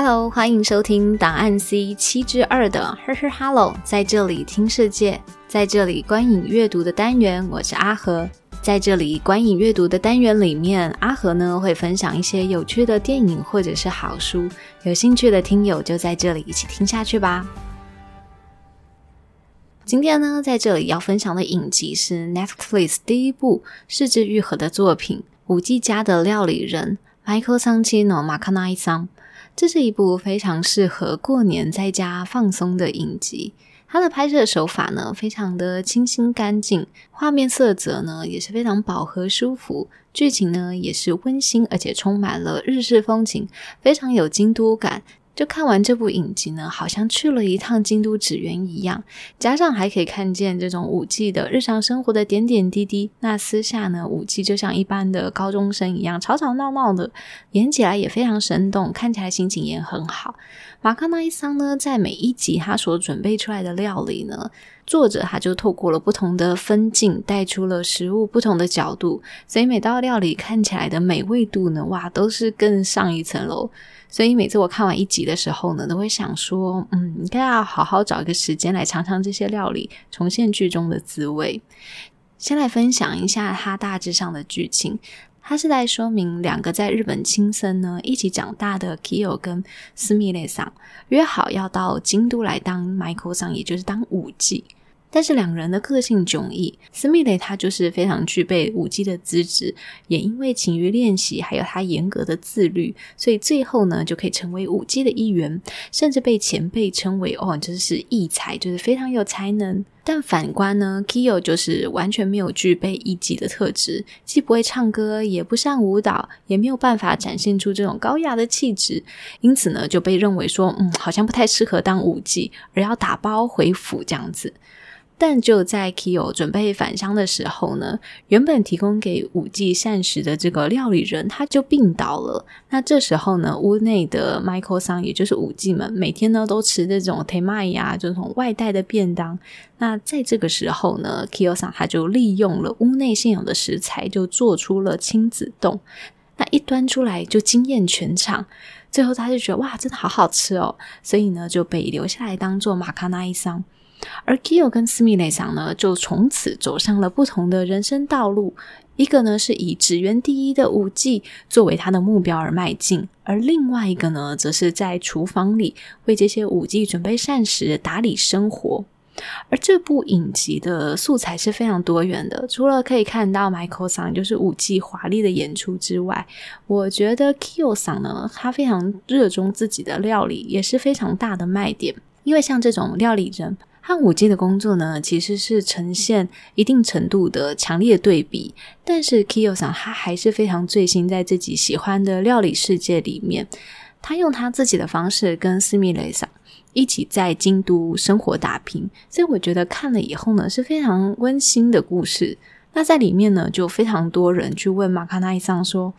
Hello，欢迎收听档案 C 七之二的呵呵 Hello，在这里听世界，在这里观影阅读的单元，我是阿和。在这里观影阅读的单元里面，阿和呢会分享一些有趣的电影或者是好书，有兴趣的听友就在这里一起听下去吧。今天呢，在这里要分享的影集是 Netflix 第一部四之愈合的作品《五 G 家的料理人》Michael Sanchino m a k a n a i s a n 这是一部非常适合过年在家放松的影集。它的拍摄手法呢，非常的清新干净，画面色泽呢也是非常饱和舒服，剧情呢也是温馨，而且充满了日式风情，非常有京都感。就看完这部影集呢，好像去了一趟京都纸园一样，加上还可以看见这种五 G 的日常生活的点点滴滴。那私下呢，五 G 就像一般的高中生一样吵吵闹闹的，演起来也非常生动，看起来心情也很好。马卡那伊桑呢，在每一集他所准备出来的料理呢，作者他就透过了不同的分镜，带出了食物不同的角度，所以每道料理看起来的美味度呢，哇，都是更上一层楼。所以每次我看完一集的时候呢，都会想说，嗯，应该要好好找一个时间来尝尝这些料理，重现剧中的滋味。先来分享一下它大致上的剧情，它是在说明两个在日本亲生呢一起长大的 Kyo 跟斯密雷桑约好要到京都来当 Michael 桑，也就是当舞伎。但是两人的个性迥异，斯密雷他就是非常具备舞技的资质，也因为勤于练习，还有他严格的自律，所以最后呢就可以成为舞技的一员，甚至被前辈称为哦，就是异才，就是非常有才能。但反观呢，Kyo 就是完全没有具备艺伎的特质，既不会唱歌，也不善舞蹈，也没有办法展现出这种高雅的气质，因此呢就被认为说，嗯，好像不太适合当舞姬，而要打包回府这样子。但就在 Kyo 准备返乡的时候呢，原本提供给五 G 膳食的这个料理人他就病倒了。那这时候呢，屋内的 Michael 桑，也就是五 G 们，每天呢都吃这种 t e m a i 呀，这种外带的便当。那在这个时候呢，Kyo 桑他就利用了屋内现有的食材，就做出了亲子冻。那一端出来就惊艳全场。最后他就觉得哇，真的好好吃哦，所以呢就被留下来当做马卡那伊桑。而 Kyo 跟斯密雷桑呢，就从此走上了不同的人生道路。一个呢是以职员第一的舞技作为他的目标而迈进，而另外一个呢，则是在厨房里为这些舞技准备膳食、打理生活。而这部影集的素材是非常多元的，除了可以看到 Michael 桑就是舞技华丽的演出之外，我觉得 Kyo 桑呢，他非常热衷自己的料理，也是非常大的卖点。因为像这种料理人。和五 G 的工作呢，其实是呈现一定程度的强烈对比。但是 Kyo 桑他还是非常醉心在自己喜欢的料理世界里面。他用他自己的方式跟斯密雷桑一起在京都生活打拼，所以我觉得看了以后呢，是非常温馨的故事。那在里面呢，就非常多人去问马卡奈伊桑说：“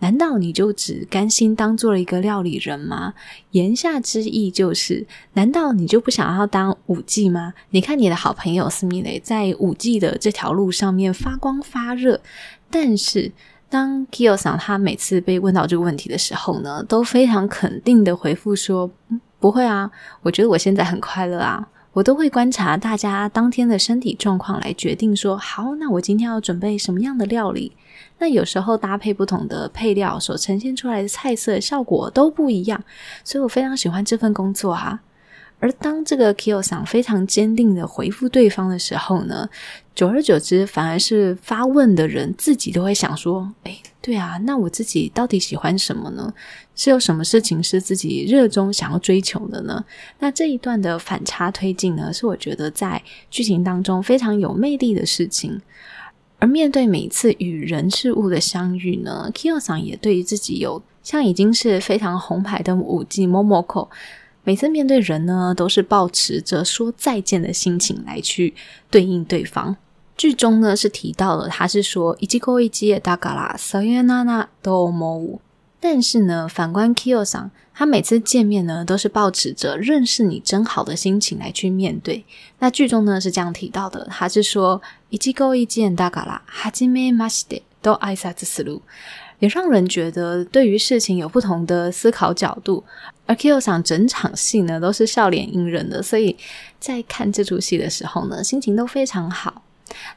难道你就只甘心当做了一个料理人吗？”言下之意就是：难道你就不想要当舞伎吗？你看你的好朋友斯密雷在舞伎的这条路上面发光发热，但是当 Kio 桑他每次被问到这个问题的时候呢，都非常肯定的回复说：“不会啊，我觉得我现在很快乐啊。”我都会观察大家当天的身体状况来决定说，好，那我今天要准备什么样的料理？那有时候搭配不同的配料所呈现出来的菜色效果都不一样，所以我非常喜欢这份工作哈。而当这个 Kyo 桑非常坚定的回复对方的时候呢，久而久之，反而是发问的人自己都会想说：“哎，对啊，那我自己到底喜欢什么呢？是有什么事情是自己热衷想要追求的呢？”那这一段的反差推进呢，是我觉得在剧情当中非常有魅力的事情。而面对每次与人事物的相遇呢，Kyo 桑也对于自己有像已经是非常红牌的舞伎 Momoko。每次面对人呢，都是抱持着说再见的心情来去对应对方。剧中呢是提到了，他是说一季过一季也大嘎啦，所以娜娜都模糊。但是呢，反观 Kyo 桑，他每次见面呢，都是抱持着认识你真好的心情来去面对。那剧中呢是这样提到的，他是说一季过一季大嘎啦，哈基梅马西德都爱萨兹思路。也让人觉得对于事情有不同的思考角度。而 Q 上整场戏呢都是笑脸迎人的，所以在看这出戏的时候呢，心情都非常好。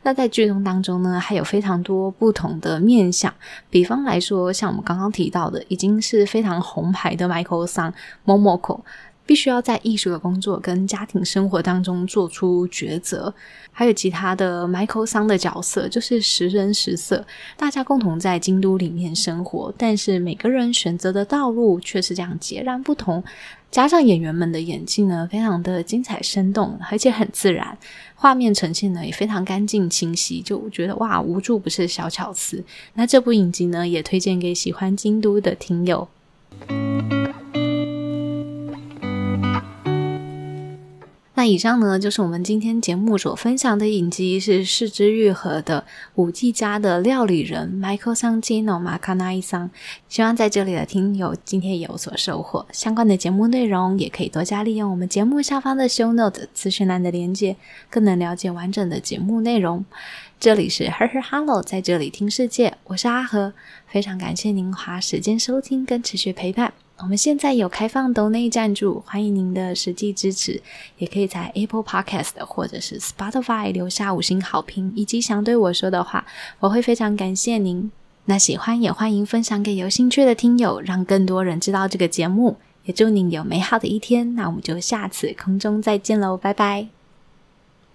那在剧中当中呢，还有非常多不同的面相，比方来说，像我们刚刚提到的，已经是非常红牌的 Michael 桑 Momoko。必须要在艺术的工作跟家庭生活当中做出抉择，还有其他的 Michael 桑的角色，就是时人时色，大家共同在京都里面生活，但是每个人选择的道路却是这样截然不同。加上演员们的演技呢，非常的精彩生动，而且很自然，画面呈现呢也非常干净清晰，就觉得哇，无处不是小巧思。那这部影集呢，也推荐给喜欢京都的听友。那以上呢，就是我们今天节目所分享的影集，是四之愈合的五 G 家的料理人 Michael Sangino m a k a n a i s a n。希望在这里的听友今天有所收获。相关的节目内容也可以多加利用我们节目下方的 Show Note 资讯栏的连接，更能了解完整的节目内容。这里是 Her Her Hello，在这里听世界，我是阿和，非常感谢您花时间收听跟持续陪伴。我们现在有开放抖内赞助，欢迎您的实际支持，也可以在 Apple Podcast 或者是 Spotify 留下五星好评，以及想对我说的话，我会非常感谢您。那喜欢也欢迎分享给有兴趣的听友，让更多人知道这个节目。也祝您有美好的一天。那我们就下次空中再见喽，拜拜。